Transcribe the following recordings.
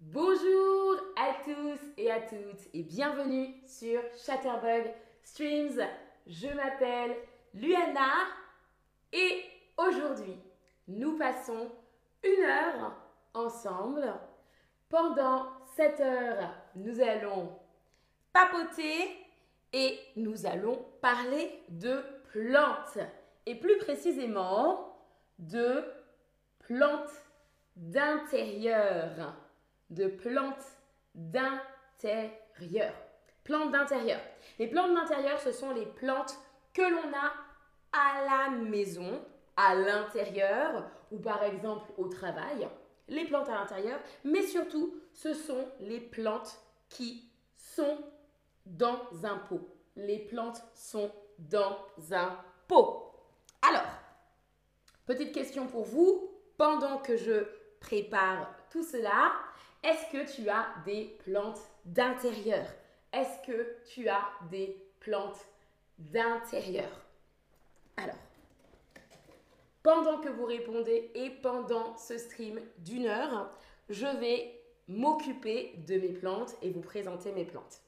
Bonjour à tous et à toutes et bienvenue sur Chatterbug Streams. Je m'appelle Luana et aujourd'hui nous passons une heure ensemble. Pendant cette heure, nous allons papoter et nous allons parler de plantes et plus précisément de plantes d'intérieur. De plantes d'intérieur. Plantes d'intérieur. Les plantes d'intérieur, ce sont les plantes que l'on a à la maison, à l'intérieur ou par exemple au travail. Les plantes à l'intérieur, mais surtout, ce sont les plantes qui sont dans un pot. Les plantes sont dans un pot. Alors, petite question pour vous, pendant que je prépare tout cela, est-ce que tu as des plantes d'intérieur? Est-ce que tu as des plantes d'intérieur? Alors, pendant que vous répondez et pendant ce stream d'une heure, je vais m'occuper de mes plantes et vous présenter mes plantes.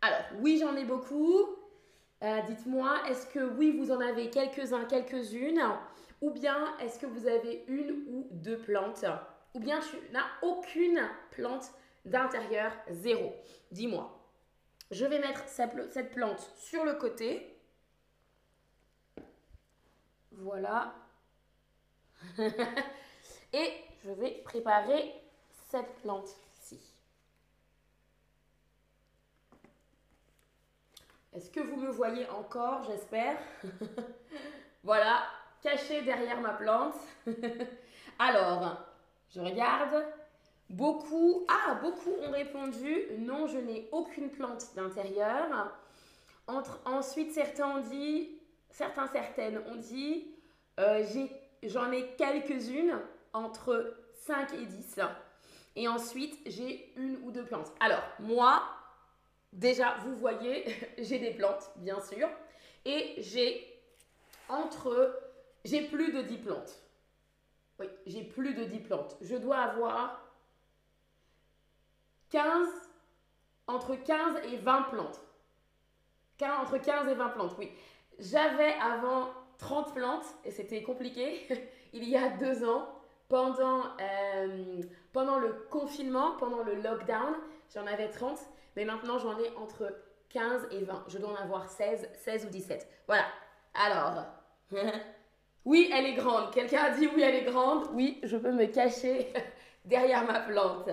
Alors, oui, j'en ai beaucoup. Euh, dites-moi, est-ce que oui, vous en avez quelques-uns, quelques-unes? Ou bien est-ce que vous avez une ou deux plantes? Ou bien tu n'as aucune plante d'intérieur, zéro Dis-moi. Je vais mettre cette plante sur le côté. Voilà. Et je vais préparer cette plante-ci. Est-ce que vous me voyez encore, j'espère Voilà, caché derrière ma plante. Alors, je regarde. Beaucoup, ah, beaucoup ont répondu non, je n'ai aucune plante d'intérieur. ensuite, certains ont dit, certains, certaines ont dit, euh, j'en ai, quelques-unes, entre 5 et 10. Et ensuite, j'ai une ou deux plantes. Alors, moi, déjà, vous voyez, j'ai des plantes, bien sûr. Et j'ai entre... J'ai plus de 10 plantes. J'ai plus de 10 plantes. Je dois avoir 15, entre 15 et 20 plantes. Entre 15 et 20 plantes, oui. J'avais avant 30 plantes et c'était compliqué il y a deux ans pendant, euh, pendant le confinement, pendant le lockdown. J'en avais 30, mais maintenant j'en ai entre 15 et 20. Je dois en avoir 16, 16 ou 17. Voilà. Alors, oui, elle est grande. Quelqu'un a dit oui, elle est grande. Oui, je peux me cacher derrière ma plante.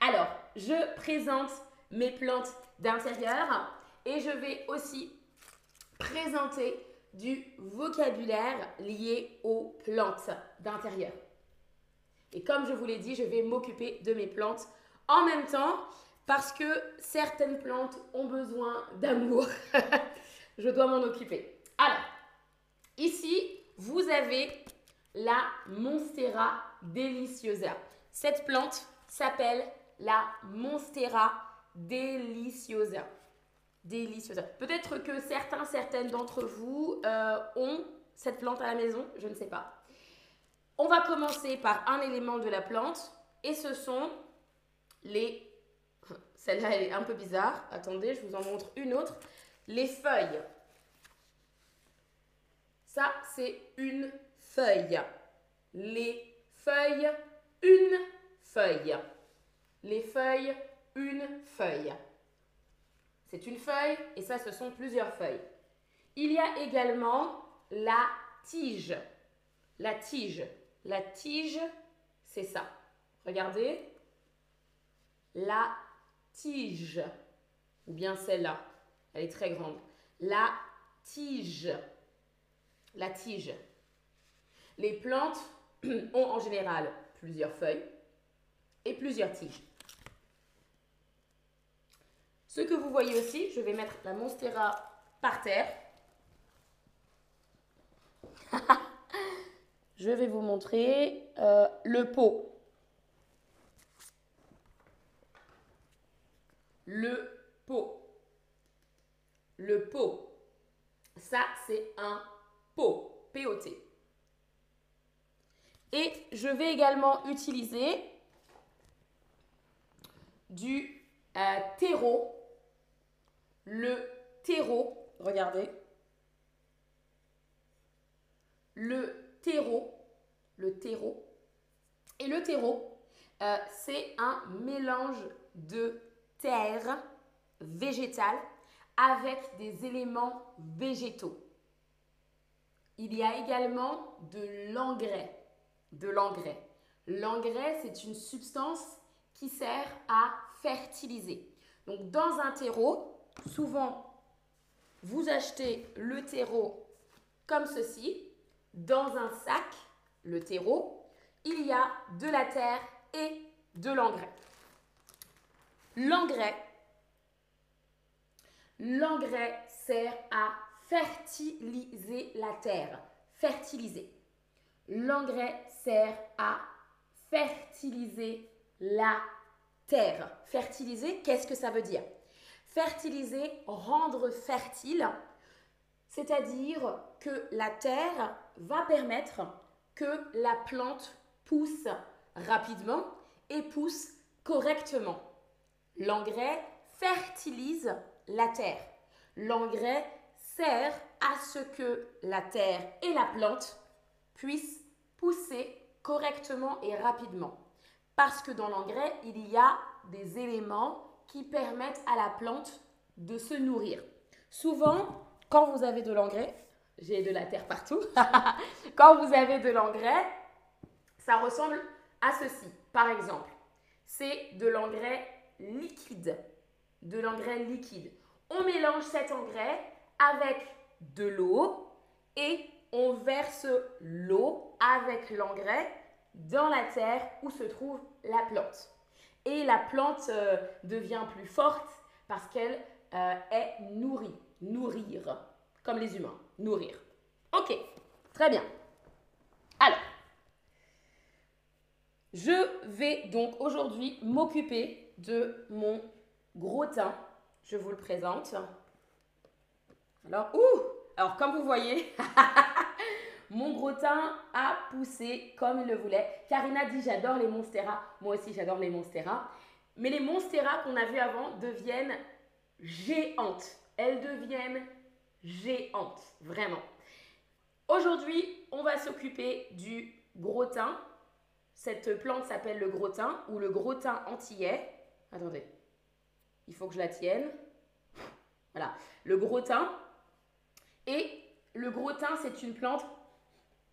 Alors, je présente mes plantes d'intérieur et je vais aussi présenter du vocabulaire lié aux plantes d'intérieur. Et comme je vous l'ai dit, je vais m'occuper de mes plantes en même temps parce que certaines plantes ont besoin d'amour. je dois m'en occuper. Alors, ici, vous avez la Monstera deliciosa. Cette plante s'appelle la Monstera deliciosa. Peut-être que certains, certaines d'entre vous euh, ont cette plante à la maison, je ne sais pas. On va commencer par un élément de la plante et ce sont les... Celle-là, elle est un peu bizarre. Attendez, je vous en montre une autre. Les feuilles. Ça, c'est une feuille. Les feuilles, une feuille. Les feuilles, une feuille. C'est une feuille et ça, ce sont plusieurs feuilles. Il y a également la tige. La tige. La tige, c'est ça. Regardez. La tige. Ou bien celle-là. Elle est très grande. La tige. La tige. Les plantes ont en général plusieurs feuilles et plusieurs tiges. Ce que vous voyez aussi, je vais mettre la Monstera par terre. je vais vous montrer euh, le pot. Le pot. Le pot. Ça, c'est un pot. Et je vais également utiliser du euh, terreau. Le terreau, regardez. Le terreau, le terreau. Et le terreau, euh, c'est un mélange de terre végétale avec des éléments végétaux. Il y a également de l'engrais. L'engrais. L'engrais, c'est une substance qui sert à fertiliser. Donc dans un terreau, souvent, vous achetez le terreau comme ceci. Dans un sac, le terreau, il y a de la terre et de l'engrais. L'engrais, l'engrais sert à fertiliser la terre. Fertiliser. L'engrais sert à fertiliser la terre. Fertiliser, qu'est-ce que ça veut dire? Fertiliser, rendre fertile, c'est-à-dire que la terre va permettre que la plante pousse rapidement et pousse correctement. L'engrais fertilise la terre. L'engrais sert à ce que la terre et la plante puissent pousser correctement et rapidement. Parce que dans l'engrais, il y a des éléments qui permettent à la plante de se nourrir. Souvent, quand vous avez de l'engrais, j'ai de la terre partout, quand vous avez de l'engrais, ça ressemble à ceci. Par exemple, c'est de l'engrais liquide. De l'engrais liquide. On mélange cet engrais avec de l'eau et on verse l'eau avec l'engrais dans la terre où se trouve la plante. Et la plante euh, devient plus forte parce qu'elle euh, est nourrie. Nourrir, comme les humains. Nourrir. Ok, très bien. Alors, je vais donc aujourd'hui m'occuper de mon gros teint. Je vous le présente. Alors, ouh Alors, comme vous voyez, mon gros a poussé comme il le voulait. Karina dit j'adore les Monstera. Moi aussi, j'adore les Monstera. Mais les Monstera qu'on a vus avant deviennent géantes. Elles deviennent géantes, vraiment. Aujourd'hui, on va s'occuper du gros. Cette plante s'appelle le gros ou le gros antillais. Attendez, il faut que je la tienne. Voilà, le gros. Et le gros thym, c'est une plante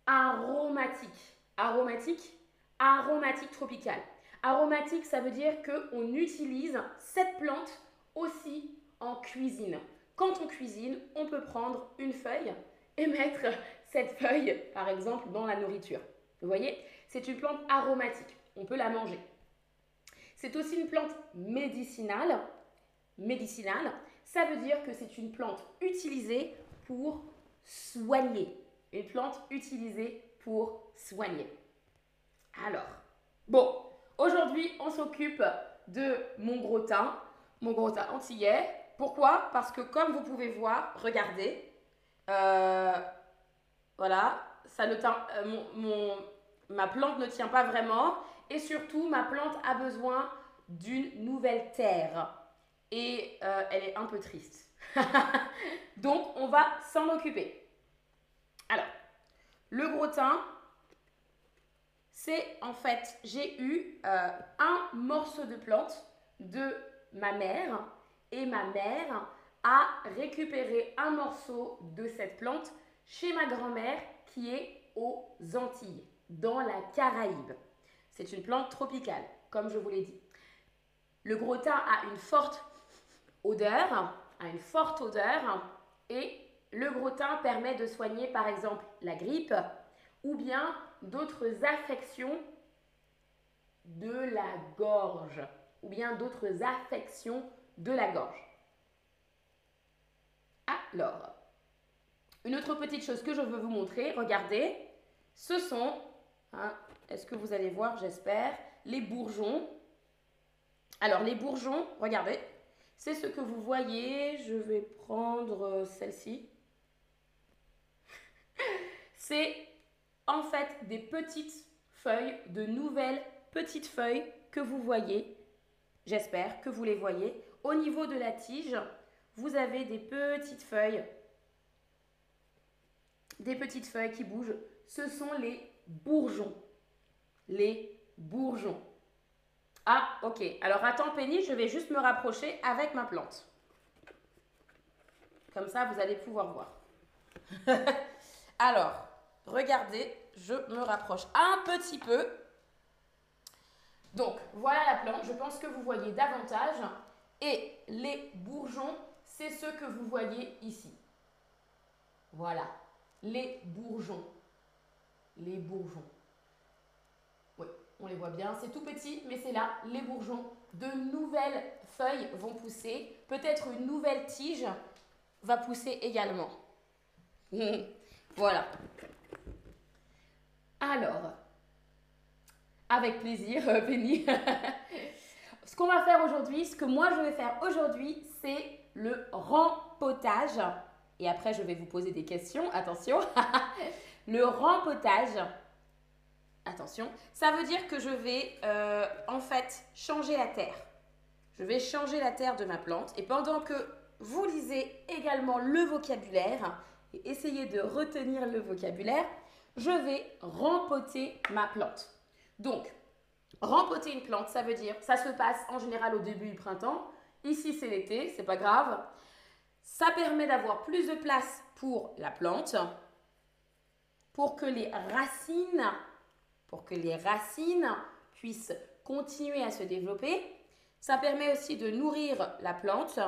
aromatique. Aromatique? Aromatique tropicale. Aromatique, ça veut dire qu'on utilise cette plante aussi en cuisine. Quand on cuisine, on peut prendre une feuille et mettre cette feuille, par exemple, dans la nourriture. Vous voyez? C'est une plante aromatique. On peut la manger. C'est aussi une plante médicinale. Médicinale, ça veut dire que c'est une plante utilisée pour soigner. Une plante utilisée pour soigner. Alors, bon, aujourd'hui, on s'occupe de mon gros teint, mon gros teint antillais. Pourquoi? Parce que comme vous pouvez voir, regardez, euh, voilà, ça ne euh, mon, ma plante ne tient pas vraiment. Et surtout, ma plante a besoin d'une nouvelle terre. Et euh, elle est un peu triste. Donc, on va s'en occuper. Alors, le gros teint, c'est en fait, j'ai eu euh, un morceau de plante de ma mère et ma mère a récupéré un morceau de cette plante chez ma grand-mère qui est aux Antilles, dans la Caraïbe. C'est une plante tropicale, comme je vous l'ai dit. Le gros teint a une forte odeur, une forte odeur et le gros teint permet de soigner par exemple la grippe ou bien d'autres affections de la gorge ou bien d'autres affections de la gorge. Alors, une autre petite chose que je veux vous montrer, regardez, ce sont, hein, est-ce que vous allez voir, j'espère, les bourgeons. Alors, les bourgeons, regardez, c'est ce que vous voyez. Je vais prendre euh, celle-ci. C'est en fait des petites feuilles, de nouvelles petites feuilles que vous voyez J'espère que vous les voyez. Au niveau de la tige, vous avez des petites feuilles. Des petites feuilles qui bougent. Ce sont les bourgeons. Les bourgeons. Ah, ok. Alors attends, Penny, je vais juste me rapprocher avec ma plante. Comme ça, vous allez pouvoir voir. Alors, regardez, je me rapproche un petit peu. Donc, voilà la plante. Je pense que vous voyez davantage. Et les bourgeons, c'est ce que vous voyez ici. Voilà, les bourgeons. Les bourgeons. On les voit bien. C'est tout petit, mais c'est là, les bourgeons. De nouvelles feuilles vont pousser. Peut-être une nouvelle tige va pousser également. voilà. Alors, avec plaisir, Penny. ce qu'on va faire aujourd'hui, ce que moi je vais faire aujourd'hui, c'est le rempotage. Et après, je vais vous poser des questions. Attention. le rempotage. Attention. Ça veut dire que je vais euh, en fait changer la terre. Je vais changer la terre de ma plante. Et pendant que vous lisez également le vocabulaire et essayez de retenir le vocabulaire, je vais rempoter ma plante. Donc, rempoter une plante, ça veut dire, ça se passe en général au début du printemps. Ici, c'est l'été, c'est pas grave. Ça permet d'avoir plus de place pour la plante, pour que les racines, pour que les racines puissent continuer à se développer. Ça permet aussi de nourrir la plante,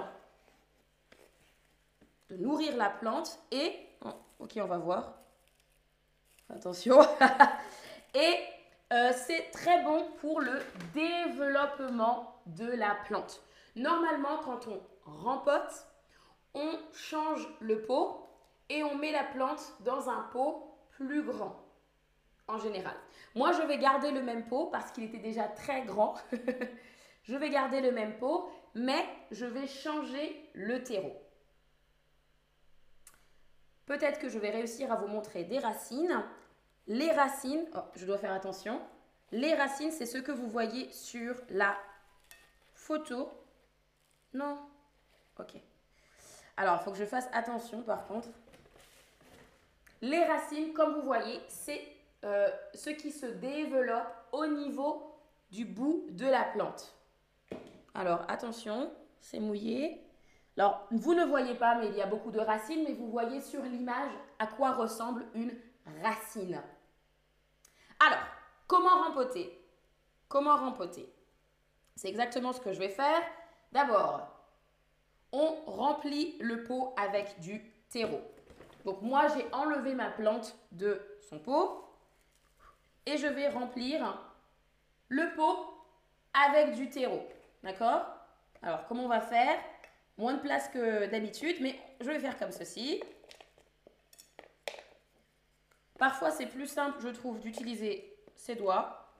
de nourrir la plante et, oh, ok, on va voir. Attention. et euh, c'est très bon pour le développement de la plante. Normalement, quand on rempote, on change le pot et on met la plante dans un pot plus grand en général. Moi, je vais garder le même pot parce qu'il était déjà très grand. je vais garder le même pot, mais je vais changer le terreau. Peut-être que je vais réussir à vous montrer des racines. Les racines, oh, je dois faire attention. Les racines, c'est ce que vous voyez sur la photo. Non Ok. Alors, il faut que je fasse attention par contre. Les racines, comme vous voyez, c'est euh, ce qui se développe au niveau du bout de la plante. Alors, attention, c'est mouillé. Alors, vous ne voyez pas, mais il y a beaucoup de racines, mais vous voyez sur l'image à quoi ressemble une racine. Alors, comment rempoter? Comment rempoter? C'est exactement ce que je vais faire. D'abord, on remplit le pot avec du terreau. Donc moi, j'ai enlevé ma plante de son pot et je vais remplir le pot avec du terreau. D'accord? Alors, comment on va faire? Moins de place que d'habitude, mais je vais faire comme ceci. Parfois, c'est plus simple, je trouve, d'utiliser ses doigts.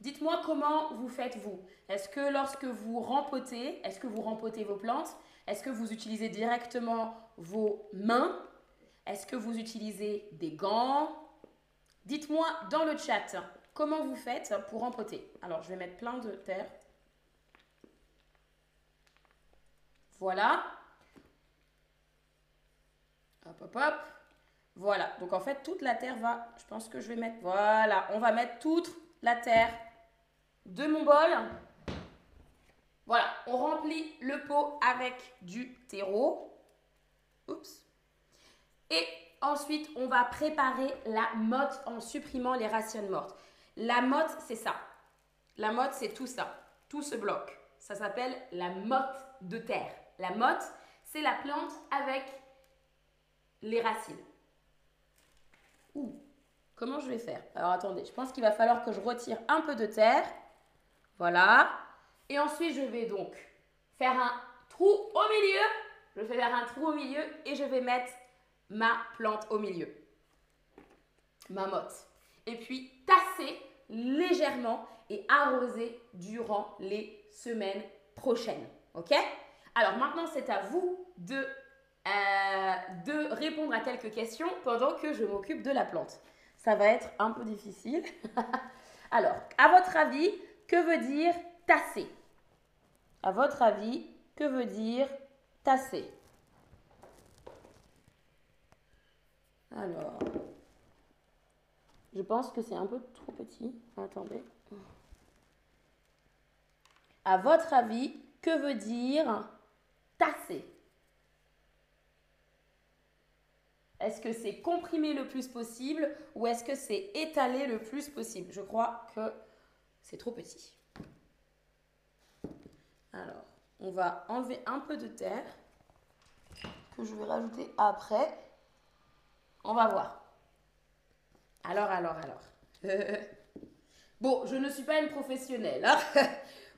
Dites-moi comment vous faites vous. Est-ce que lorsque vous rempotez, est-ce que vous rempotez vos plantes? Est-ce que vous utilisez directement vos mains? Est-ce que vous utilisez des gants? Dites-moi dans le chat comment vous faites pour rempoter. Alors, je vais mettre plein de terre. Voilà. Hop, hop, hop. Voilà. Donc, en fait, toute la terre va... Je pense que je vais mettre... Voilà. On va mettre toute la terre de mon bol. Voilà. On remplit le pot avec du terreau. Oups. Et ensuite, on va préparer la motte en supprimant les racines mortes. La motte, c'est ça. La motte, c'est tout ça. Tout ce bloc. Ça s'appelle la motte de terre. La motte, c'est la plante avec les racines. Ouh, comment je vais faire? Alors attendez, je pense qu'il va falloir que je retire un peu de terre. Voilà. Et ensuite, je vais donc faire un trou au milieu. Je vais faire un trou au milieu et je vais mettre ma plante au milieu. Ma motte. Et puis, tasser légèrement et arroser durant les semaines prochaines. OK? Alors maintenant, c'est à vous de, euh, de répondre à quelques questions pendant que je m'occupe de la plante. Ça va être un peu difficile. Alors, à votre avis, que veut dire tasser? À votre avis, que veut dire tasser? Alors, je pense que c'est un peu trop petit. Attendez. À votre avis, que veut dire tasser? Est-ce que c'est comprimer le plus possible ou est-ce que c'est étaler le plus possible? Je crois que c'est trop petit. Alors, on va enlever un peu de terre que je vais rajouter après. On va voir. Alors, alors, alors. bon, je ne suis pas une professionnelle. Hein.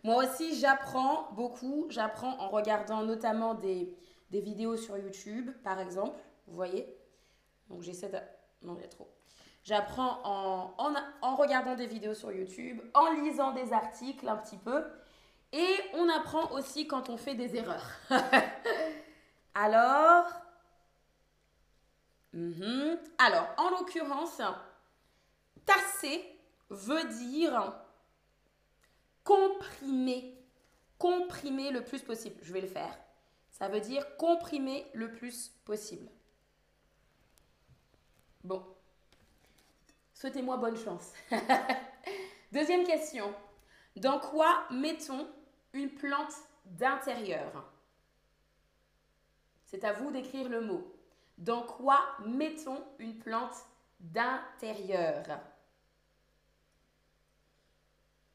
Moi aussi, j'apprends beaucoup. J'apprends en regardant notamment des, des vidéos sur YouTube, par exemple. Vous voyez? Donc, j'essaie de... Non, il y a trop. J'apprends en, en, en, regardant des vidéos sur YouTube, en lisant des articles un petit peu. Et on apprend aussi quand on fait des erreurs. Alors, mm alors, en l'occurrence, tasser veut dire comprimer. Comprimer le plus possible. Je vais le faire. Ça veut dire comprimer le plus possible. Bon. Souhaitez-moi bonne chance. Deuxième question. Dans quoi mettons une plante d'intérieur? C'est à vous d'écrire le mot. Dans quoi mettons une plante d'intérieur?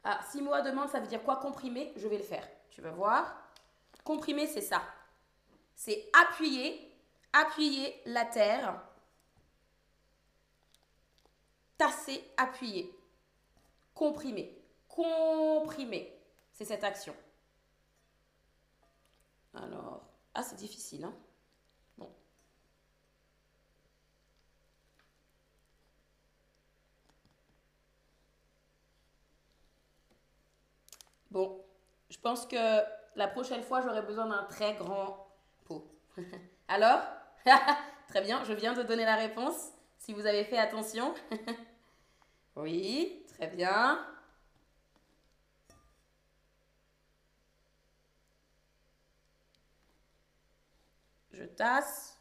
Ah, si moi demande, ça veut dire quoi comprimer? Je vais le faire. Tu vas voir. Comprimer, c'est ça. C'est appuyer, appuyer la terre. Tasser, appuyer. Comprimer. Comprimer. C'est cette action. Alors, ah, c'est difficile, hein Bon. Bon, je pense que la prochaine fois, j'aurai besoin d'un très grand pot. Alors? Très bien, je viens de donner la réponse, si vous avez fait attention. oui, très bien. Je tasse.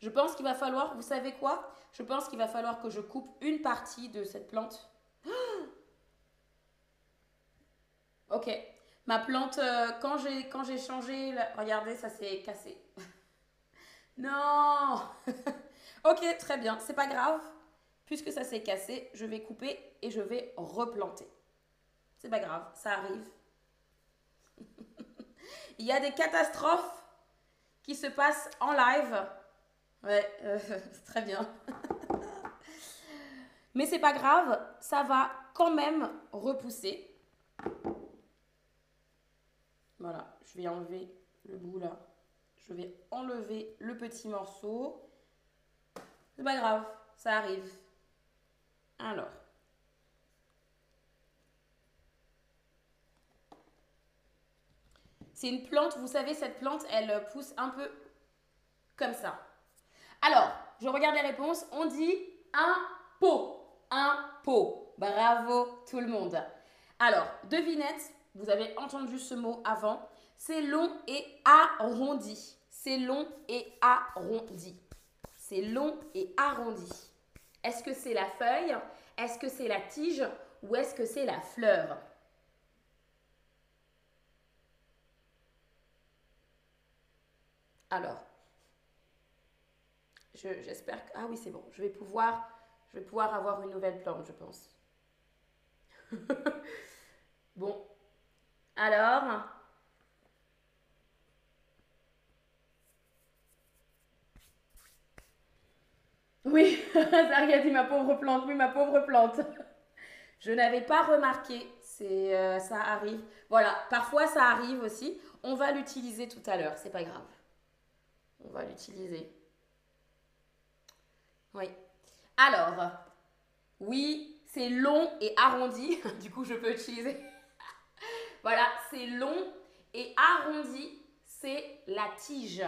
Je pense qu'il va falloir, vous savez quoi? Je pense qu'il va falloir que je coupe une partie de cette plante. ok. Ma plante, euh, quand j'ai changé, regardez, ça s'est cassé. non Ok, très bien, c'est pas grave. Puisque ça s'est cassé, je vais couper et je vais replanter. C'est pas grave, ça arrive. Il y a des catastrophes qui se passent en live. Ouais, euh, très bien. Mais c'est pas grave, ça va quand même repousser. Voilà, je vais enlever le bout là. Je vais enlever le petit morceau. C'est pas grave, ça arrive. Alors. C'est une plante, vous savez, cette plante, elle pousse un peu comme ça. Alors, je regarde les réponses. On dit un pot. Un pot. Bravo tout le monde. Alors, devinette, vous avez entendu ce mot avant. C'est long et arrondi. C'est long et arrondi. C'est long et arrondi. Est-ce que c'est la feuille? Est-ce que c'est la tige? Ou est-ce que c'est la fleur? Alors, j'espère que... Ah oui, c'est bon. Je vais, pouvoir, je vais pouvoir avoir une nouvelle plante, je pense. bon. Alors... Oui, dit ma pauvre plante, oui, ma pauvre plante. Je n'avais pas remarqué, euh, ça arrive. Voilà, parfois ça arrive aussi. On va l'utiliser tout à l'heure, c'est pas grave. On va l'utiliser. Oui. Alors, oui, c'est long et arrondi. Du coup, je peux utiliser. voilà, c'est long et arrondi, c'est la tige.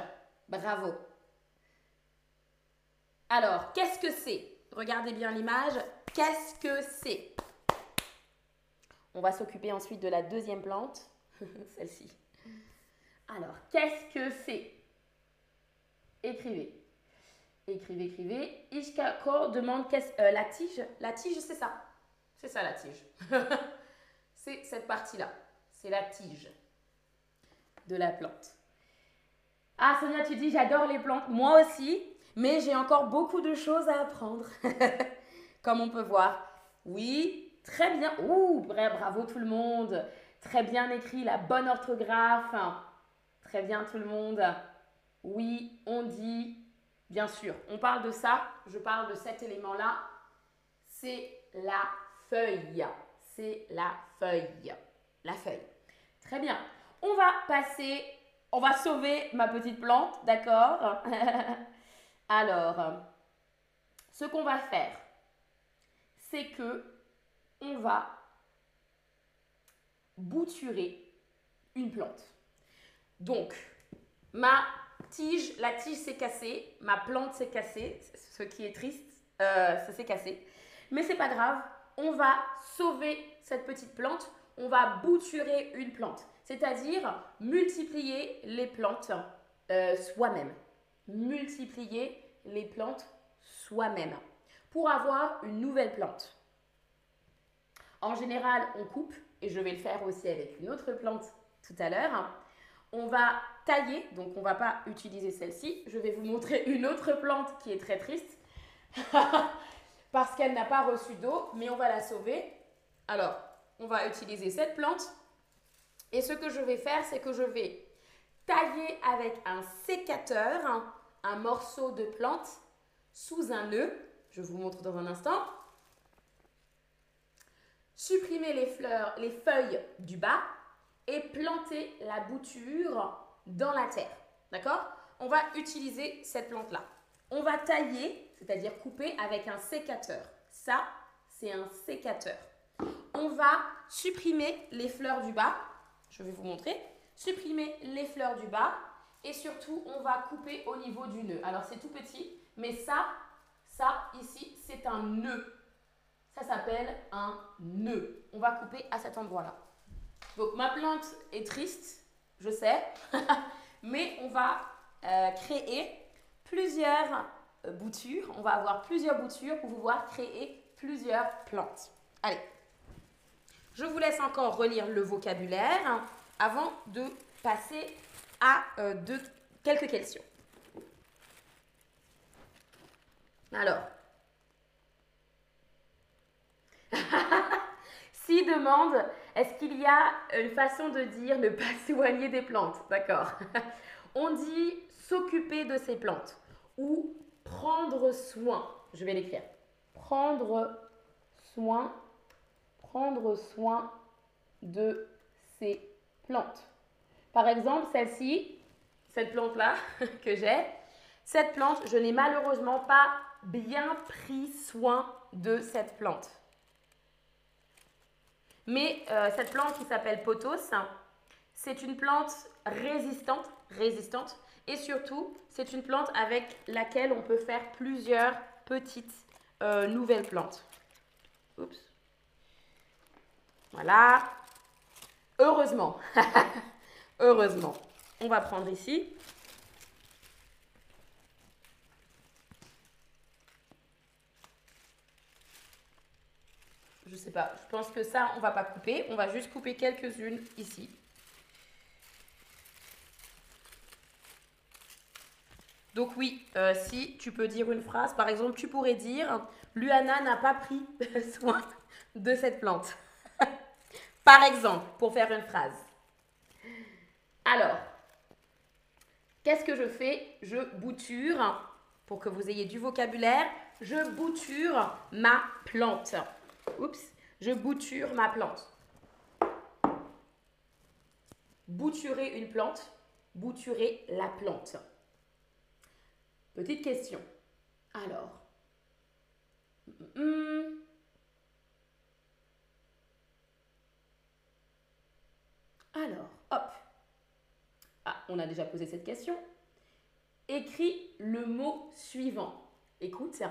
Bravo. Alors, qu'est-ce que c'est? Regardez bien l'image. Qu'est-ce que c'est? On va s'occuper ensuite de la deuxième plante, celle-ci. Alors, qu'est-ce que c'est? Écrivez. Écrivez, écrivez. Ishkako demande euh, la tige. La tige, c'est ça. C'est ça la tige. c'est cette partie-là. C'est la tige de la plante. Ah Sonia, tu dis j'adore les plantes. Moi aussi, mais j'ai encore beaucoup de choses à apprendre. Comme on peut voir. Oui, très bien. Ouh, bravo tout le monde. Très bien écrit, la bonne orthographe. Très bien tout le monde. Oui, on dit. Bien sûr, on parle de ça. Je parle de cet élément-là. C'est la feuille. C'est la feuille. La feuille. Très bien. On va passer, on va sauver ma petite plante, d'accord? Alors, ce qu'on va faire, c'est que on va bouturer une plante. Donc, ma tige, la tige s'est cassée, ma plante s'est cassée, ce qui est triste, euh, ça s'est cassé. Mais c'est pas grave, on va sauver cette petite plante, on va bouturer une plante, c'est-à-dire multiplier les plantes euh, soi-même. Multiplier les plantes soi-même pour avoir une nouvelle plante. En général, on coupe, et je vais le faire aussi avec une autre plante tout à l'heure. On va tailler, donc on va pas utiliser celle-ci. Je vais vous montrer une autre plante qui est très triste parce qu'elle n'a pas reçu d'eau, mais on va la sauver. Alors, on va utiliser cette plante. Et ce que je vais faire, c'est que je vais tailler avec un sécateur un morceau de plante sous un nœud. Je vous montre dans un instant. Supprimer les fleurs, les feuilles du bas et planter la bouture dans la terre. D'accord? On va utiliser cette plante-là. On va tailler, c'est-à-dire couper avec un sécateur. Ça, c'est un sécateur. On va supprimer les fleurs du bas. Je vais vous montrer. Supprimer les fleurs du bas et surtout, on va couper au niveau du nœud. Alors, c'est tout petit, mais ça, ça, ici, c'est un nœud. Ça s'appelle un nœud. On va couper à cet endroit-là. Donc, ma plante est triste, je sais, mais on va euh, créer plusieurs euh, boutures. On va avoir plusieurs boutures pour pouvoir créer plusieurs plantes. Allez, je vous laisse encore relire le vocabulaire avant de passer à euh, quelques questions. Alors, demande, est-ce qu'il y a une façon de dire ne pas soigner des plantes D'accord? On dit s'occuper de ces plantes ou prendre soin. Je vais l'écrire. Prendre soin, prendre soin de ces plantes. Par exemple, celle-ci, cette plante-là que j'ai, cette plante, je n'ai malheureusement pas bien pris soin de cette plante. Mais euh, cette plante qui s'appelle potos, c'est une plante résistante, résistante, et surtout, c'est une plante avec laquelle on peut faire plusieurs petites euh, nouvelles plantes. Oups. Voilà. Heureusement. Heureusement. On va prendre ici. Je sais pas, je pense que ça, on va pas couper. On va juste couper quelques-unes ici. Donc oui, euh, si tu peux dire une phrase, par exemple, tu pourrais dire « Luana n'a pas pris soin de cette plante ». Par exemple, pour faire une phrase. Alors, qu'est-ce que je fais? Je bouture, pour que vous ayez du vocabulaire, je bouture ma plante. Oups, je bouture ma plante. Bouturer une plante, bouturer la plante. Petite question. Alors, hmm. alors, hop, ah, on a déjà posé cette question. Écris le mot suivant. Écoute,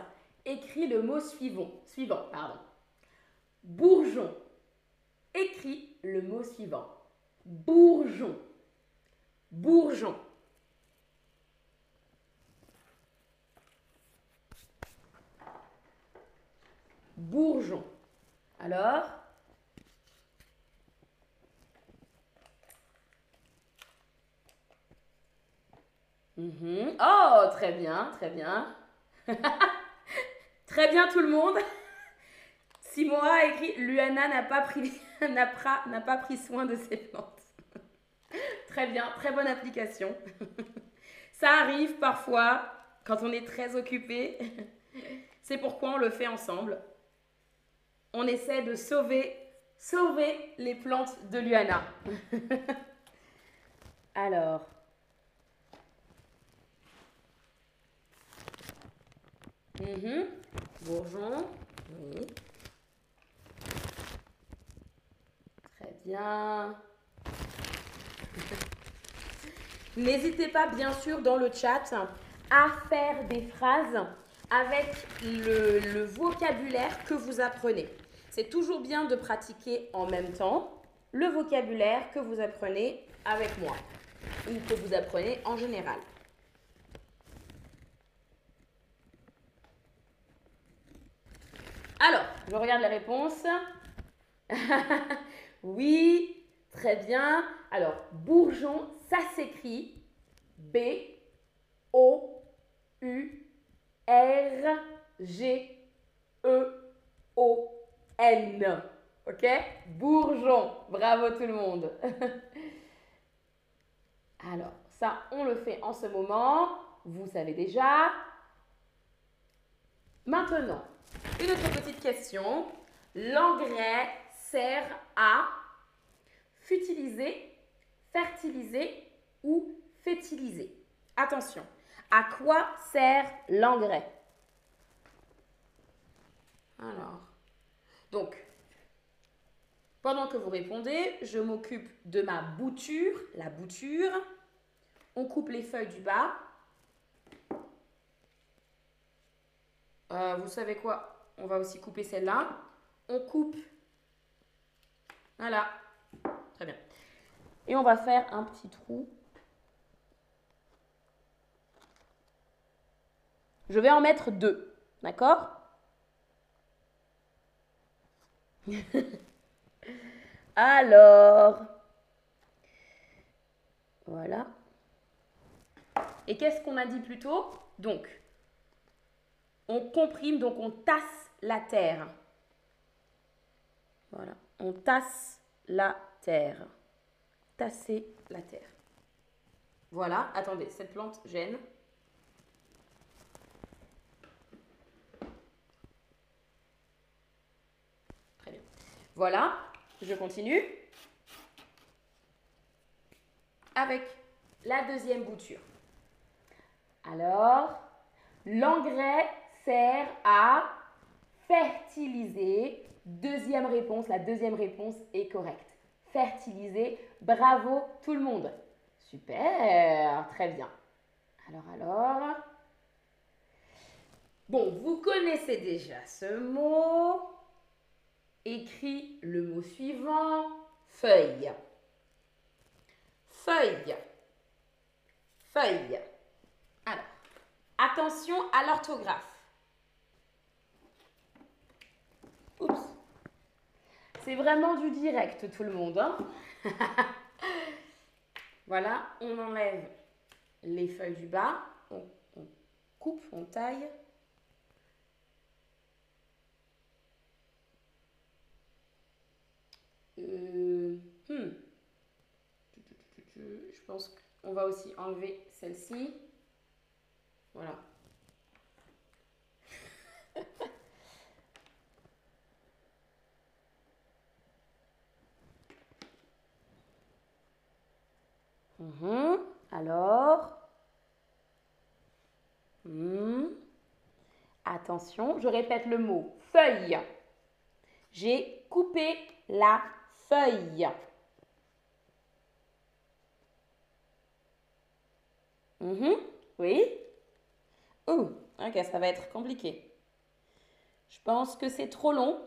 écrit le mot suivant. Suivant, pardon. Bourgeon. Écrit le mot suivant. Bourgeon. Bourgeon. Bourgeon. Alors? Mhm. Oh, très bien, très bien. très bien tout le monde. Simora a écrit Luana n'a pas, pris, soin de ses plantes. très bien, très bonne application. Ça arrive parfois quand on est très occupé. C'est pourquoi on le fait ensemble. On essaie de sauver, sauver les plantes de Luana. Alors. Oui. Très bien. N'hésitez pas, bien sûr, dans le chat, à faire des phrases avec le, vocabulaire que vous apprenez. C'est toujours bien de pratiquer en même temps le vocabulaire que vous apprenez avec moi ou que vous apprenez en général. Alors, je regarde les réponses. oui, très bien. Alors, bourgeon, ça s'écrit B O U R G E O N. OK? Bourgeon. Bravo tout le monde. Alors, ça, on le fait en ce moment. Vous savez déjà. Maintenant, une autre petite question. L'engrais sert à futiliser, fertiliser ou fétiliser. Attention, à quoi sert l'engrais? Alors, donc, pendant que vous répondez, je m'occupe de ma bouture, la bouture. On coupe les feuilles du bas. Euh, vous savez quoi? On va aussi couper celle-là. On coupe. Voilà. Très bien. Et on va faire un petit trou. Je vais en mettre deux. D'accord? Alors, voilà. Et qu'est-ce qu'on a dit plus tôt? Donc, on comprime, donc on tasse la terre. Voilà, on tasse la terre. Tasser la terre. Voilà, attendez, cette plante gêne. Très bien. Voilà, je continue avec la deuxième bouture. Alors, l'engrais sert à fertiliser. Deuxième réponse, la deuxième réponse est correcte. Fertiliser. Bravo tout le monde. Super, très bien. Alors, alors. Bon, vous connaissez déjà ce mot. Écris le mot suivant. Feuille. Feuille. Feuille. Alors, attention à l'orthographe. Oups. C'est vraiment du direct, tout le monde. Hein. voilà, on enlève les feuilles du bas. On, coupe, on taille. Euh, hmm. Je pense qu'on va aussi enlever celle-ci. Voilà. Mhm. Alors, hmm. attention, je répète le mot feuille. J'ai coupé la feuille. Mhm. Oui. Oh, ok, ça va être compliqué. Je pense que c'est trop long.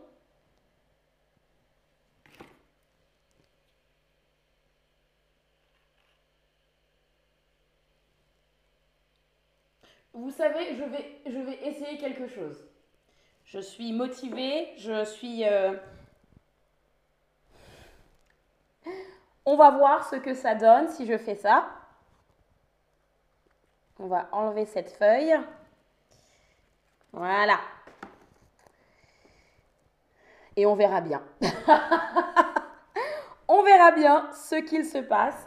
Vous savez, je vais, je vais essayer quelque chose. Je suis motivée, je suis... Euh, on va voir ce que ça donne si je fais ça. On va enlever cette feuille. Voilà. Et on verra bien. on verra bien ce qu'il se passe.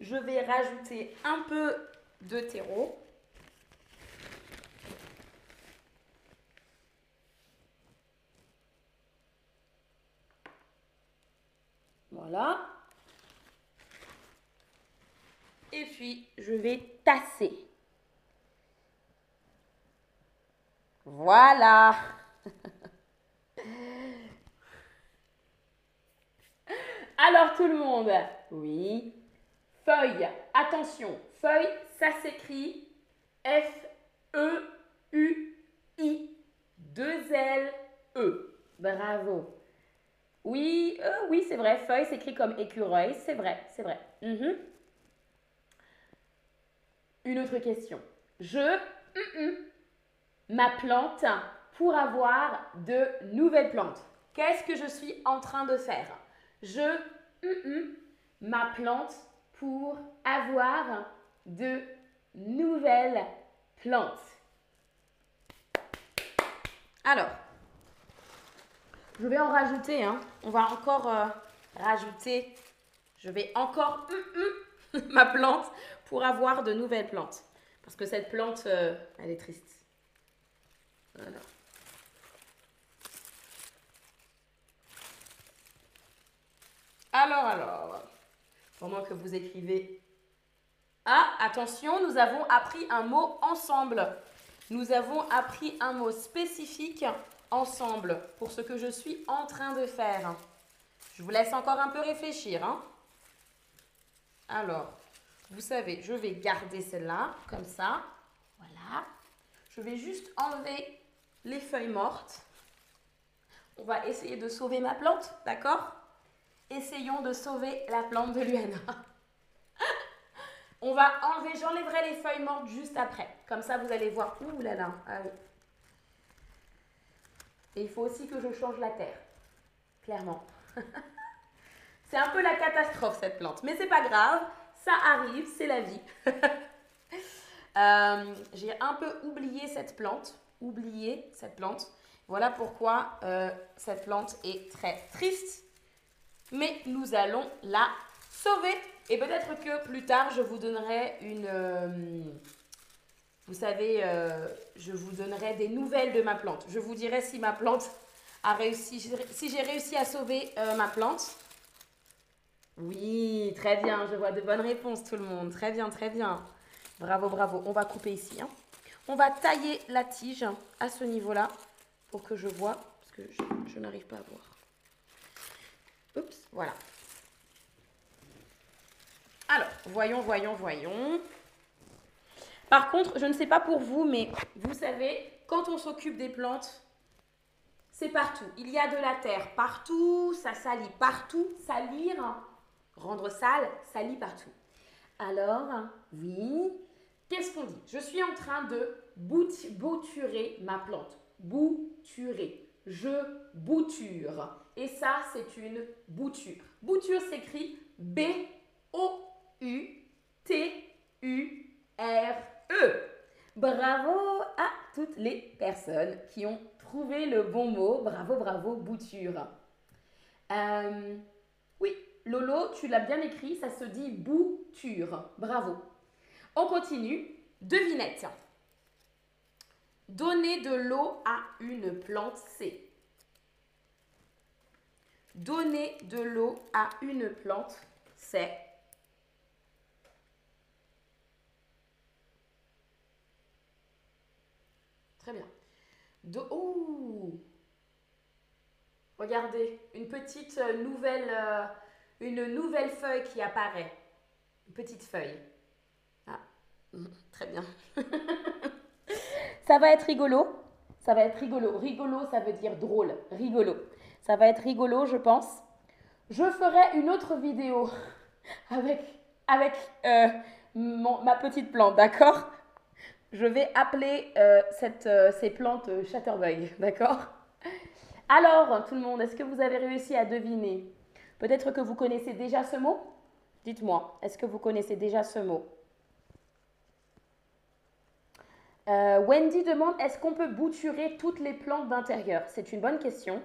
Je vais rajouter un peu de terreau. Voilà. Et puis, je vais tasser. Voilà. Alors tout le monde, oui. Feuille, attention, feuille, ça s'écrit F-E-U-I, deux L, E. Bravo. Oui, euh, oui, c'est vrai, feuille s'écrit comme écureuil, c'est vrai, c'est vrai. Mhm. Une autre question. Je mm, mm, ma plante pour avoir de nouvelles plantes. Qu'est-ce que je suis en train de faire? Je mm, ma plante pour avoir de nouvelles plantes. Alors, je vais en rajouter. Hein. On va encore euh, rajouter. Je vais encore ma plante pour avoir de nouvelles plantes. Parce que cette plante, euh, elle est triste. Alors, alors, pendant que vous écrivez Ah, attention, nous avons appris un mot ensemble. Nous avons appris un mot spécifique ensemble pour ce que je suis en train de faire. Je vous laisse encore un peu réfléchir. Hein. Alors, vous savez, je vais garder celle-là, comme ça. Voilà. Je vais juste enlever les feuilles mortes. On va essayer de sauver ma plante, d'accord? Essayons de sauver la plante de Luana. On va enlever, j'enlèverai les feuilles mortes juste après. Comme ça, vous allez voir. Ouh là là, ah oui. Et il faut aussi que je change la terre. Clairement. c'est un peu la catastrophe cette plante. Mais c'est pas grave. Ça arrive, c'est la vie. Euh, j'ai un peu oublié cette plante. Oublié cette plante. Voilà pourquoi euh, cette plante est très triste. Mais nous allons la sauver. Et peut-être que plus tard, je vous donnerai une... Euh, vous savez, euh, je vous donnerai des nouvelles de ma plante. Je vous dirai si ma plante a réussi, si j'ai réussi à sauver euh, ma plante. Oui, très bien, je vois de bonnes réponses tout le monde. Très bien, très bien. Bravo, bravo. On va couper ici. Hein. On va tailler la tige à ce niveau-là pour que je vois, parce que je, je n'arrive pas à voir. Oups, voilà. Alors, voyons, voyons, voyons. Par contre, je ne sais pas pour vous, mais vous savez, quand on s'occupe des plantes, c'est partout. Il y a de la terre partout, ça salit partout. Salir, rendre sale, salit partout. Alors, oui, qu'est-ce qu'on dit? Je suis en train de bouturer ma plante. Bouturer. Je bouture. Et ça, c'est une bouture. Bouture s'écrit B-O-U-T-U-R. E. Bravo à toutes les personnes qui ont trouvé le bon mot. Bravo, bravo, bouture. Euh, oui, Lolo, tu l'as bien écrit, ça se dit bouture. Bravo. On continue. Devinette. Donner de l'eau à une plante, c'est. Donner de l'eau à une plante, c'est. Très bien. De... Oh Regardez, une petite euh, nouvelle, euh, une nouvelle feuille qui apparaît. Une petite feuille. Ah, très bien. Ça va être rigolo. Ça va être rigolo. Rigolo, ça veut dire drôle. Rigolo. Ça va être rigolo, je pense. Je ferai une autre vidéo avec, euh, ma petite plante, d'accord? Je vais appeler euh, cette, euh, ces plantes Chatterbug, d'accord? Alors, tout le monde, est-ce que vous avez réussi à deviner? Peut-être que vous connaissez déjà ce mot? Dites-moi, est-ce que vous connaissez déjà ce mot? Wendy demande, est-ce qu'on peut bouturer toutes les plantes d'intérieur? C'est une bonne question.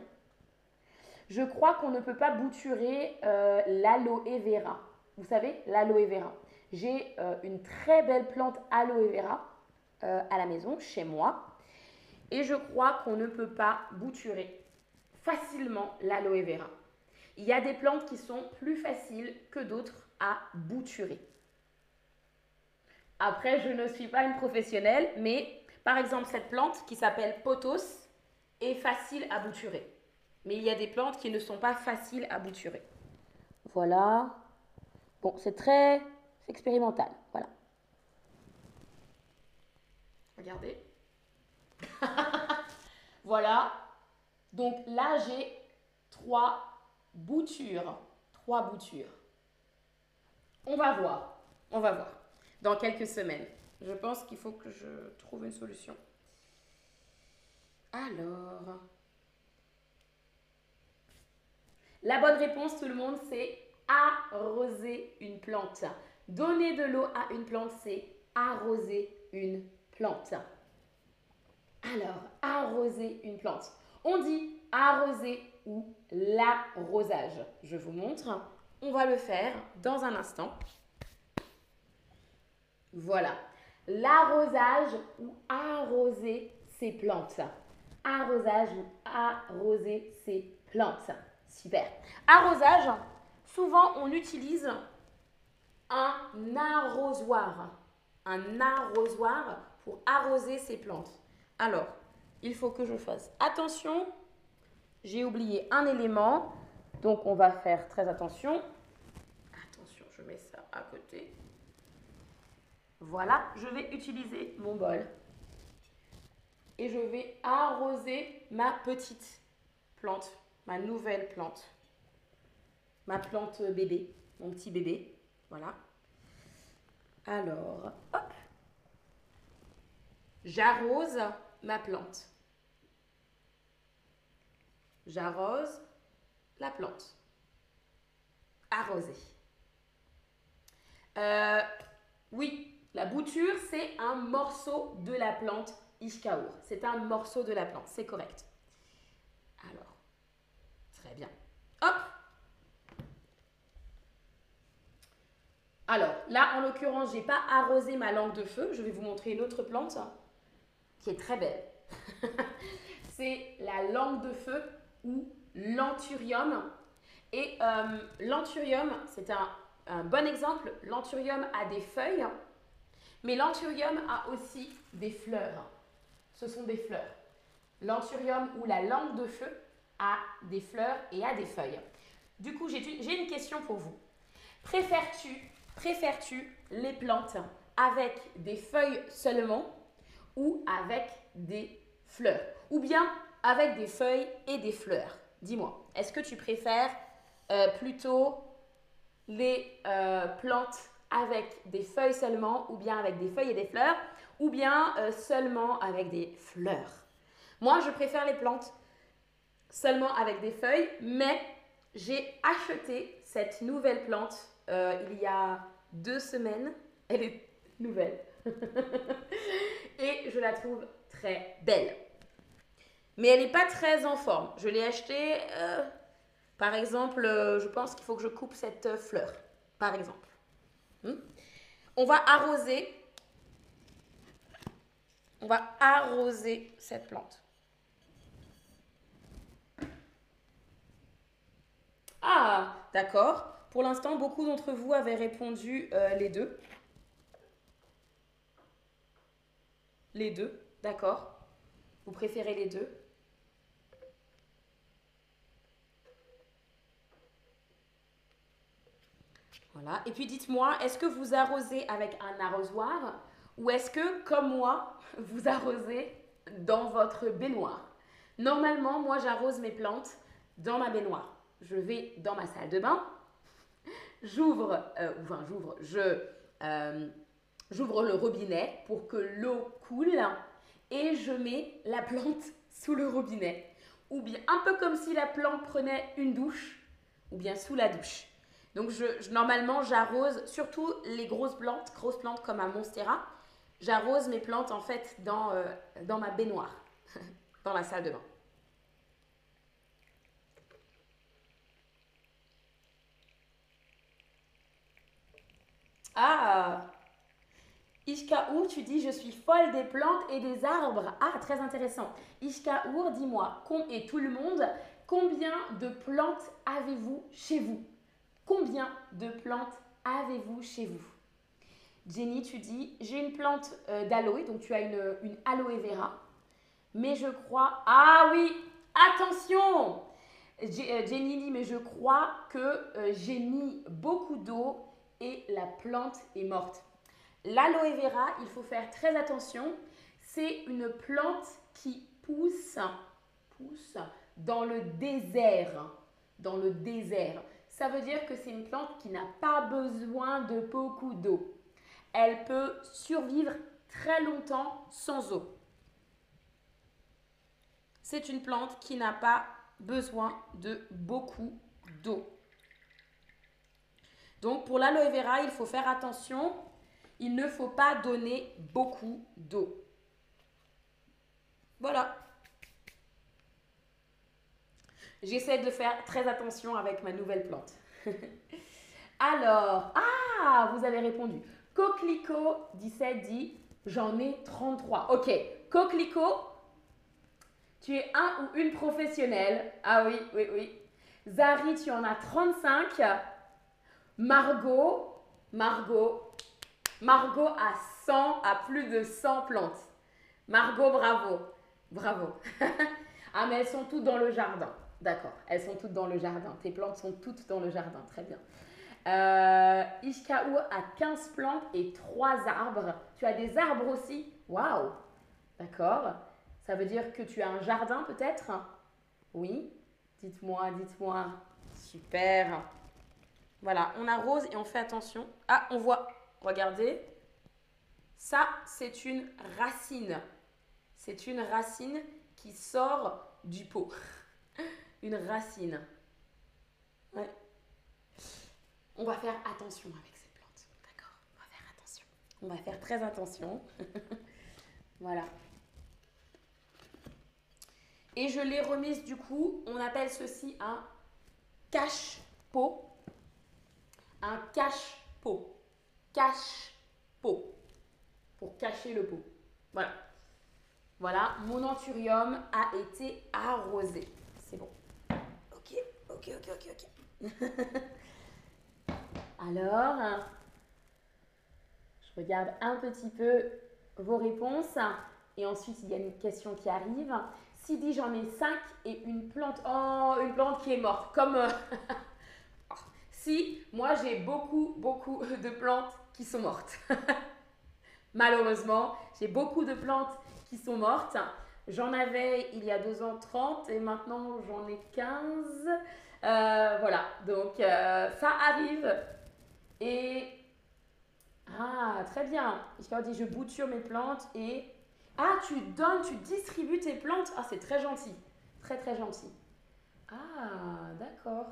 Je crois qu'on ne peut pas bouturer euh, l'aloe vera. Vous savez, l'aloe vera. J'ai euh, une très belle plante aloe vera euh, à la maison, chez moi. Et je crois qu'on ne peut pas bouturer facilement l'aloe vera. Il y a des plantes qui sont plus faciles que d'autres à bouturer. Après, je ne suis pas une professionnelle, mais par exemple, cette plante qui s'appelle potos est facile à bouturer. Mais il y a des plantes qui ne sont pas faciles à bouturer. Voilà. Bon, c'est très expérimental. Voilà. Regardez. voilà. Donc là, j'ai trois boutures. Trois boutures. On va voir. On va voir. Dans quelques semaines. Je pense qu'il faut que je trouve une solution. Alors. La bonne réponse, tout le monde, c'est arroser une plante. Donner de l'eau à une plante, c'est arroser une Alors, arroser une plante. On dit arroser ou l'arrosage. Je vous montre. On va le faire dans un instant. Voilà. L'arrosage ou arroser ses plantes. Arrosage ou arroser ses plantes. Super. Arrosage, souvent on utilise un arrosoir. Un arrosoir arroser ses plantes. Alors, il faut que je fasse attention. J'ai oublié un élément. Donc, on va faire très attention. Attention, je mets ça à côté. Voilà, je vais utiliser mon bol. Et je vais arroser ma petite plante ma nouvelle plante. Ma plante bébé, mon petit bébé. Voilà. Alors, hop. J'arrose ma plante. J'arrose la plante. Arroser. Euh, oui, la bouture, c'est un morceau de la plante Ishkaur. C'est un morceau de la plante, c'est correct. Alors, Très bien. Hop Alors, là, en l'occurrence, je n'ai pas arrosé ma langue de feu. Je vais vous montrer une autre plante qui est très belle. c'est la langue de feu ou l'anthurium. Et euh, l'anthurium, c'est un, bon exemple. L'anthurium a des feuilles, mais l'anthurium a aussi des fleurs. Ce sont des fleurs. L'anthurium ou la langue de feu, à des fleurs et à des feuilles. Du coup, j'ai une question pour vous. Préfères-tu préfères les plantes avec des feuilles seulement ou avec des fleurs Ou bien avec des feuilles et des fleurs Dis-moi, est-ce que tu préfères euh, plutôt les euh, plantes avec des feuilles seulement ou bien avec des feuilles et des fleurs ou bien euh, seulement avec des fleurs? Moi, je préfère les plantes seulement avec des feuilles, mais j'ai acheté cette nouvelle plante il y a deux semaines. Elle est nouvelle. Et je la trouve très belle. Mais elle n'est pas très en forme. Je l'ai achetée, euh, par exemple, euh, je pense qu'il faut que je coupe cette fleur, par exemple. Hmm? On va arroser. On va arroser cette plante. Ah, d'accord. Pour l'instant, beaucoup d'entre vous avaient répondu euh, les deux. Les deux, d'accord. Vous préférez les deux Voilà. Et puis dites-moi, est-ce que vous arrosez avec un arrosoir ou est-ce que, comme moi, vous arrosez dans votre baignoire? Normalement, moi, j'arrose mes plantes dans ma baignoire. Je vais dans ma salle de bain, j'ouvre, euh, enfin j'ouvre, je, euh, j'ouvre le robinet pour que l'eau coule et je mets la plante sous le robinet. Ou bien un peu comme si la plante prenait une douche, ou bien sous la douche. Donc je, normalement j'arrose surtout les grosses plantes, grosses plantes comme un Monstera. J'arrose mes plantes en fait dans, euh, dans ma baignoire, dans la salle de bain. Ah Ishkaour, tu dis je suis folle des plantes et des arbres. Ah, très intéressant. Ishkaour, dis-moi, et tout le monde, combien de plantes avez-vous chez vous? Combien de plantes avez-vous chez vous? Jenny, tu dis j'ai une plante euh, d'aloe, donc tu as une, une aloe vera. Mais je crois. Ah oui Attention euh, Jenny dit mais je crois que euh, j'ai mis beaucoup d'eau et la plante est morte. L'aloe vera, il faut faire très attention. C'est une plante qui pousse, pousse dans le désert. Dans le désert. Ça veut dire que c'est une plante qui n'a pas besoin de beaucoup d'eau. Elle peut survivre très longtemps sans eau. C'est une plante qui n'a pas besoin de beaucoup d'eau. Donc pour l'aloe vera, il faut faire attention. Il ne faut pas donner beaucoup d'eau. Voilà. J'essaie de faire très attention avec ma nouvelle plante. Alors, ah, vous avez répondu. Coquelicot 17 dit j'en ai 33. Ok, Coquelicot, tu es un ou une professionnelle. Ah oui, oui, oui. Zari, tu en as 35. Margot, Margot, Margot a 100, a plus de 100 plantes. Margot, bravo, bravo. ah, mais elles sont toutes dans le jardin. D'accord, elles sont toutes dans le jardin. Tes plantes sont toutes dans le jardin, très bien. Euh, Ishkaou a 15 plantes et 3 arbres. Tu as des arbres aussi? Waouh D'accord. Ça veut dire que tu as un jardin peut-être? Oui Dites-moi, dites-moi. Super. Voilà, on arrose et on fait attention. Ah, on voit, regardez. Ça, c'est une racine. C'est une racine qui sort du pot. Une racine. Ouais. On va faire attention avec ces plantes. D'accord On va faire attention. On va faire très attention. voilà. Et je l'ai remise du coup, on appelle ceci un cache-pot un cache-pot. Cache-pot. Pour cacher le pot. Voilà. Voilà, mon anthurium a été arrosé. C'est bon. Ok, ok, ok, ok, ok. Alors, je regarde un petit peu vos réponses. Et ensuite, il y a une question qui arrive. Si dit j'en ai 5 et une plante, oh, une plante qui est morte, comme euh, moi j'ai beaucoup, beaucoup de plantes qui sont mortes. Malheureusement, j'ai beaucoup de plantes qui sont mortes. J'en avais il y a deux ans 30 et maintenant j'en ai 15. Euh, voilà, donc euh, ça arrive. Et. Ah, très bien. Il dit je bouture mes plantes et. Ah, tu donnes, tu distribues tes plantes. Ah, c'est très gentil. Très, très gentil. Ah, d'accord.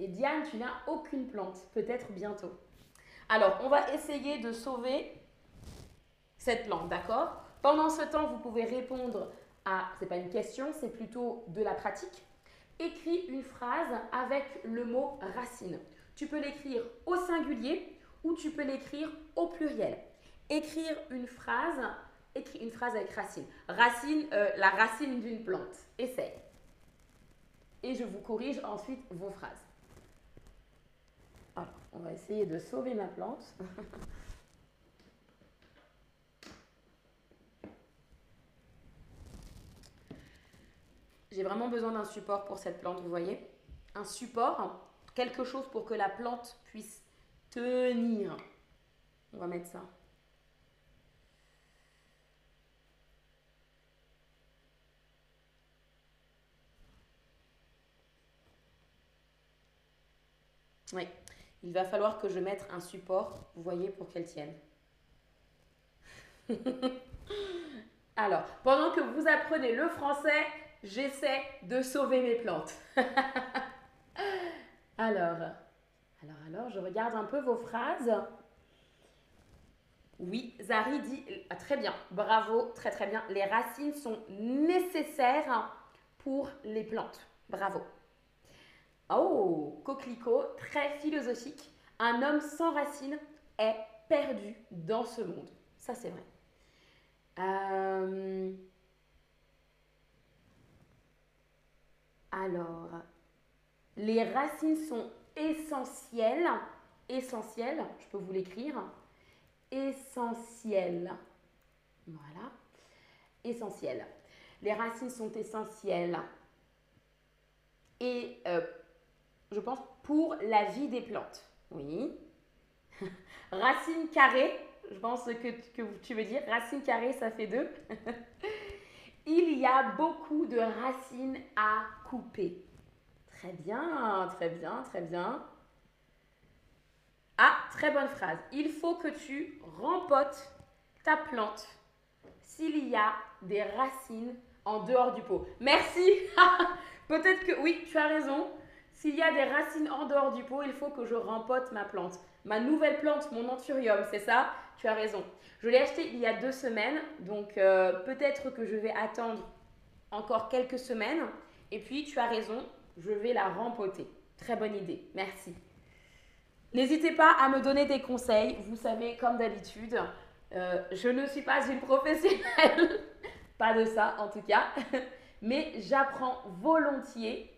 Et Diane, tu n'as aucune plante, peut-être bientôt. Alors, on va essayer de sauver cette plante, d'accord? Pendant ce temps, vous pouvez répondre à, c'est pas une question, c'est plutôt de la pratique. Écris une phrase avec le mot racine. Tu peux l'écrire au singulier ou tu peux l'écrire au pluriel. Écrire une phrase, écris une phrase avec racine. Racine, euh, la racine d'une plante. Essaye. Et je vous corrige ensuite vos phrases. Alors, on va essayer de sauver ma plante. J'ai vraiment besoin d'un support pour cette plante, vous voyez Un support, quelque chose pour que la plante puisse tenir. On va mettre ça. Oui, il va falloir que je mette un support, vous voyez, pour qu'elle tienne. Alors, pendant que vous apprenez le français, j'essaie de sauver mes plantes. alors, alors, alors, je regarde un peu vos phrases. Oui, Zari dit ah, très bien, bravo, très très bien. Les racines sont nécessaires pour les plantes. Bravo. Oh, coquelicot, très philosophique. Un homme sans racines est perdu dans ce monde. Ça, c'est vrai. Euh, alors, les racines sont essentielles. Essentielles, je peux vous l'écrire. Essentielles. Voilà. Essentielles. Les racines sont essentielles. Et euh, je pense pour la vie des plantes. Oui. Racines carrées, je pense que, que tu veux dire. Racines carrées, ça fait deux. Il y a beaucoup de racines à couper. Très bien, très bien, très bien. Ah, très bonne phrase. Il faut que tu rempotes ta plante s'il y a des racines en dehors du pot. Merci. Peut-être que oui, tu as raison. S'il y a des racines en dehors du pot, il faut que je rempote ma plante. Ma nouvelle plante, mon anthurium, c'est ça? Tu as raison. Je l'ai acheté il y a deux semaines, donc euh, peut-être que je vais attendre encore quelques semaines. Et puis, tu as raison, je vais la rempoter. Très bonne idée, merci. N'hésitez pas à me donner des conseils. Vous savez, comme d'habitude, euh, je ne suis pas une professionnelle. pas de ça, en tout cas. Mais j'apprends volontiers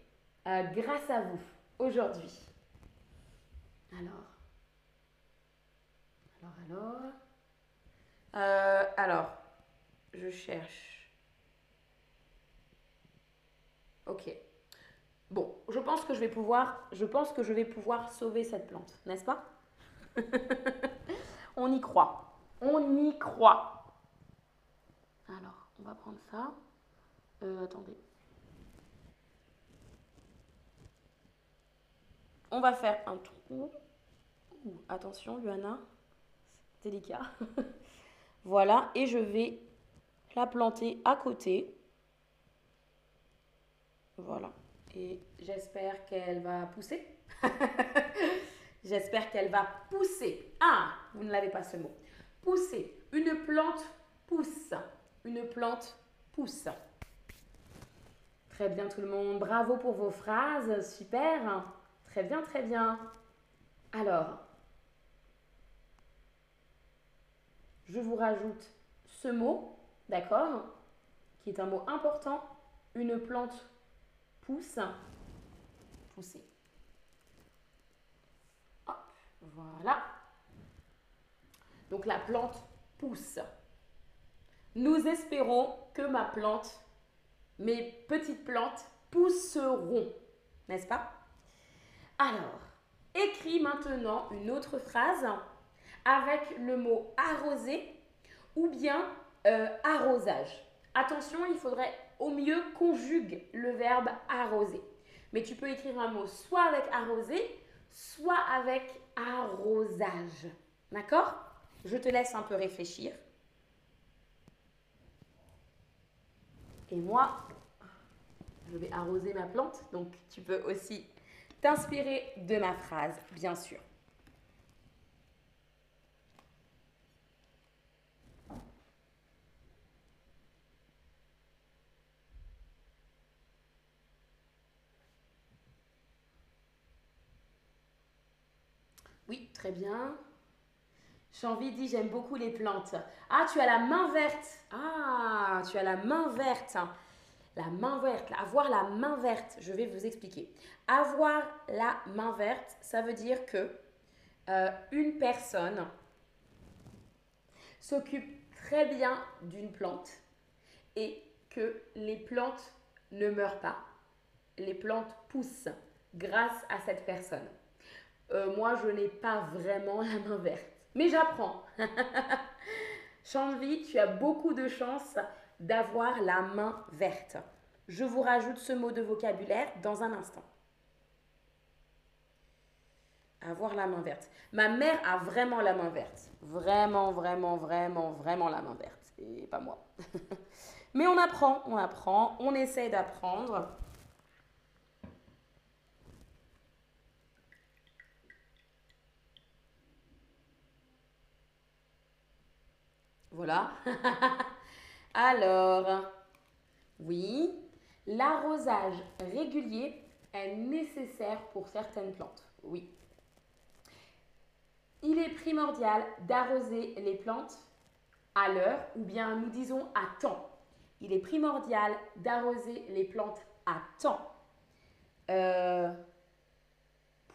euh, grâce à vous aujourd'hui. Alors, alors, alors. Euh, alors, je cherche. Ok. Bon, je pense que je vais pouvoir, je pense que je vais pouvoir sauver cette plante, n'est-ce pas? On y croit. On y croit. Alors, on va prendre ça. Euh, attendez. On va faire un trou. attention, Luana, c'est délicat. voilà, et je vais la planter à côté. Voilà. Et j'espère qu'elle va pousser. j'espère qu'elle va pousser. Ah, vous ne l'avez pas ce mot. Pousser. Une plante pousse. Une plante pousse. Très bien tout le monde. Bravo pour vos phrases. Super. Très bien, très bien. Alors, je vous rajoute ce mot, d'accord Qui est un mot important. Une plante pousse. Pousser. Hop, voilà. Donc la plante pousse. Nous espérons que ma plante, mes petites plantes, pousseront, n'est-ce pas? Alors, écris maintenant une autre phrase avec le mot arroser ou bien euh, arrosage. Attention, il faudrait au mieux conjugue le verbe arroser. Mais tu peux écrire un mot soit avec arroser, soit avec arrosage. D'accord? Je te laisse un peu réfléchir. Et moi, je vais arroser ma plante, donc tu peux aussi t'inspirer de ma phrase, bien sûr. Oui, très bien. Chanvi dit j'aime beaucoup les plantes. Ah, tu as la main verte. Ah, tu as la main verte. La main verte, avoir la main verte, je vais vous expliquer. Avoir la main verte, ça veut dire que euh, une personne s'occupe très bien d'une plante et que les plantes ne meurent pas. Les plantes poussent grâce à cette personne. Euh, moi, je n'ai pas vraiment la main verte, mais j'apprends. Chanvi, tu as beaucoup de chance d'avoir la main verte. Je vous rajoute ce mot de vocabulaire dans un instant. Avoir la main verte. Ma mère a vraiment la main verte. Vraiment, vraiment, vraiment, vraiment la main verte. Et pas moi. Mais on apprend, on apprend, on essaie d'apprendre. Voilà. Alors, oui, l'arrosage régulier est nécessaire pour certaines plantes. Oui. Il est primordial d'arroser les plantes à l'heure ou bien nous disons à temps. Il est primordial d'arroser les plantes à temps. Euh,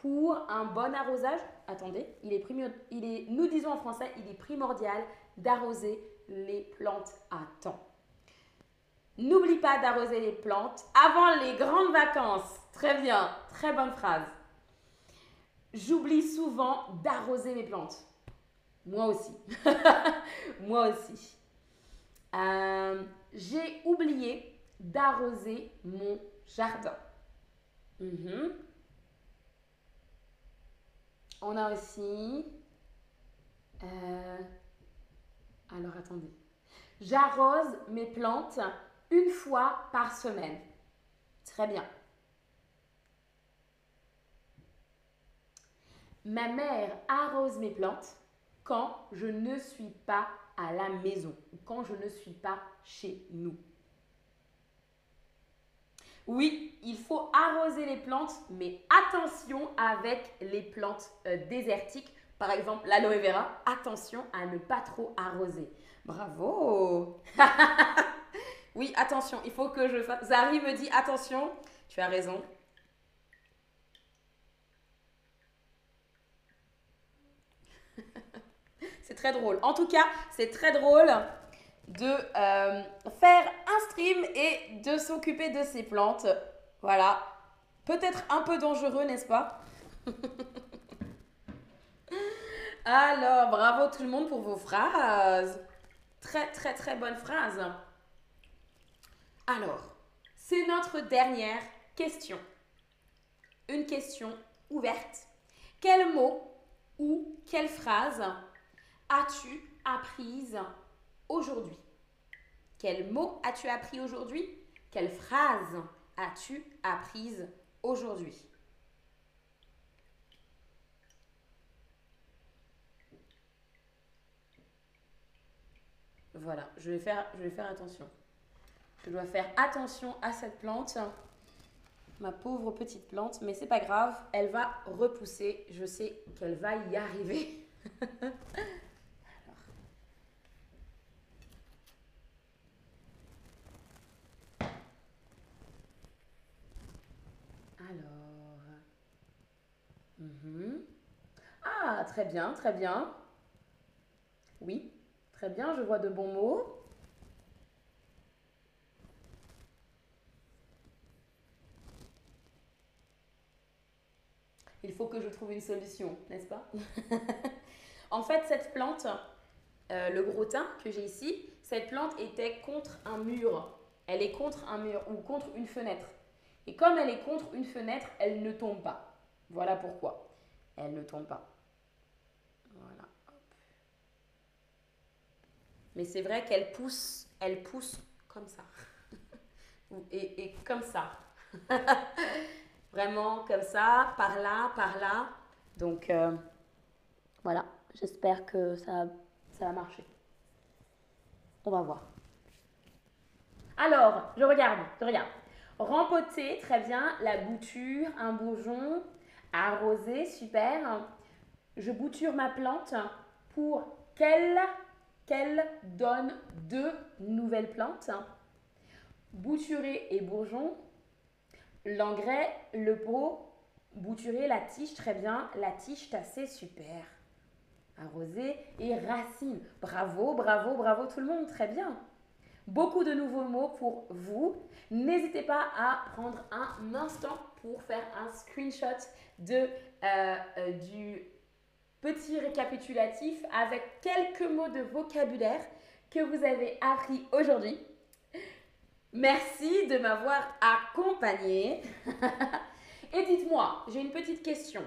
pour un bon arrosage, attendez, il est, il nous disons en français, il est primordial d'arroser les plantes à temps. N'oublie pas d'arroser les plantes avant les grandes vacances. Très bien, très bonne phrase. J'oublie souvent d'arroser mes plantes. Moi aussi. Moi aussi. Euh, j'ai oublié d'arroser mon jardin. Mhm. On a aussi... Euh, alors attendez. J'arrose mes plantes une fois par semaine. Très bien. Ma mère arrose mes plantes quand je ne suis pas à la maison quand je ne suis pas chez nous. Oui, il faut arroser les plantes, mais attention avec les plantes euh, désertiques par exemple, l'aloe vera, attention à ne pas trop arroser. Bravo Oui, attention, il faut que je fasse... Zari me dit attention, tu as raison. c'est très drôle. En tout cas, c'est très drôle de euh, faire un stream et de s'occuper de ces plantes. Voilà. Peut-être un peu dangereux, n'est-ce pas? Alors, bravo tout le monde pour vos phrases. Très, très, très bonne phrase. Alors, c'est notre dernière question. Une question ouverte. Quel mot ou quelle phrase as-tu apprise aujourd'hui? Quel mot as-tu appris aujourd'hui? Quelle phrase as-tu apprise aujourd'hui? Voilà, je vais, faire, attention. Je dois faire attention à cette plante, ma pauvre petite plante, mais c'est pas grave, elle va repousser. Je sais qu'elle va y arriver. Alors. Mhm. Ah, très bien, très bien. Oui, Très bien, je vois de bons mots. Il faut que je trouve une solution, n'est-ce pas? En fait, cette plante, euh, le gros thym que j'ai ici, cette plante était contre un mur. Elle est contre un mur ou contre une fenêtre. Et comme elle est contre une fenêtre, elle ne tombe pas. Voilà pourquoi. Elle ne tombe pas. Mais c'est vrai qu'elle pousse, elle pousse comme ça. et, comme ça. Vraiment comme ça, par là, par là. Donc euh, voilà, j'espère que ça, ça va marcher. On va voir. Alors, je regarde, je regarde. Rempoter, très bien. La bouture, un bourgeon. Arroser, super. Je bouture ma plante pour qu'elle qu'elle donne deux nouvelles plantes. Bouturer et bourgeon, l'engrais, le pot, bouturer la tige, très bien, la tige tassée, super. Arroser et racine. Bravo, bravo, bravo tout le monde, très bien. Beaucoup de nouveaux mots pour vous. N'hésitez pas à prendre un instant pour faire un screenshot de, euh, euh, du Petit récapitulatif avec quelques mots de vocabulaire que vous avez appris aujourd'hui. Merci de m'avoir accompagné. Et dites-moi, j'ai une petite question.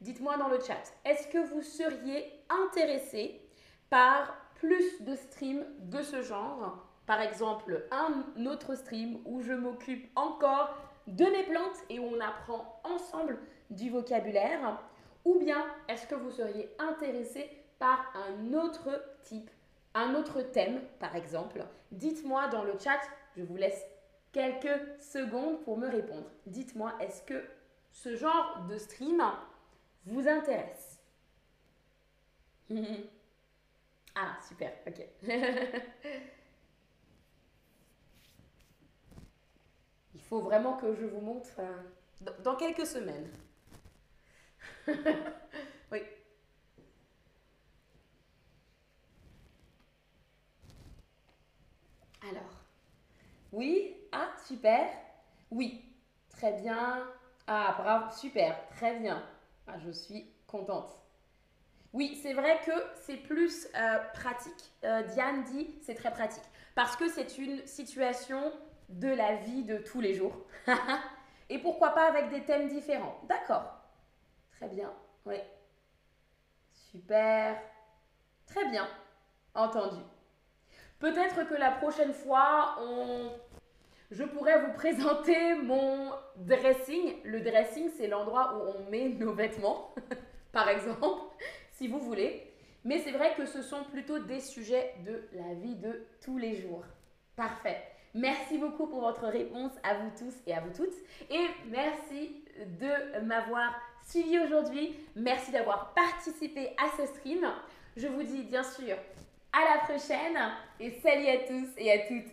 Dites-moi dans le chat, est-ce que vous seriez intéressé par plus de streams de ce genre? Par exemple, un autre stream où je m'occupe encore de mes plantes et où on apprend ensemble du vocabulaire Ou bien est-ce que vous seriez intéressé par un autre type, un autre thème par exemple? Dites-moi dans le chat, je vous laisse quelques secondes pour me répondre. Dites-moi, est-ce que ce genre de stream vous intéresse? Ah, super, ok. Il faut vraiment que je vous montre euh, dans quelques semaines. Oui. Alors, oui, ah, super. Oui, très bien. Ah, bravo, super, très bien. Ah, je suis contente. Oui, c'est vrai que c'est plus euh, pratique. Euh, Diane dit c'est très pratique. Parce que c'est une situation de la vie de tous les jours. Et pourquoi pas avec des thèmes différents D'accord. Très bien. Oui. Super. Très bien. Entendu. Peut-être que la prochaine fois, on... je pourrais vous présenter mon dressing. Le dressing, c'est l'endroit où on met nos vêtements, par exemple, si vous voulez. Mais c'est vrai que ce sont plutôt des sujets de la vie de tous les jours. Parfait. Merci beaucoup pour votre réponse à vous tous et à vous toutes. Et merci de m'avoir suivi aujourd'hui. Merci d'avoir participé à ce stream. Je vous dis bien sûr à la prochaine et salut à tous et à toutes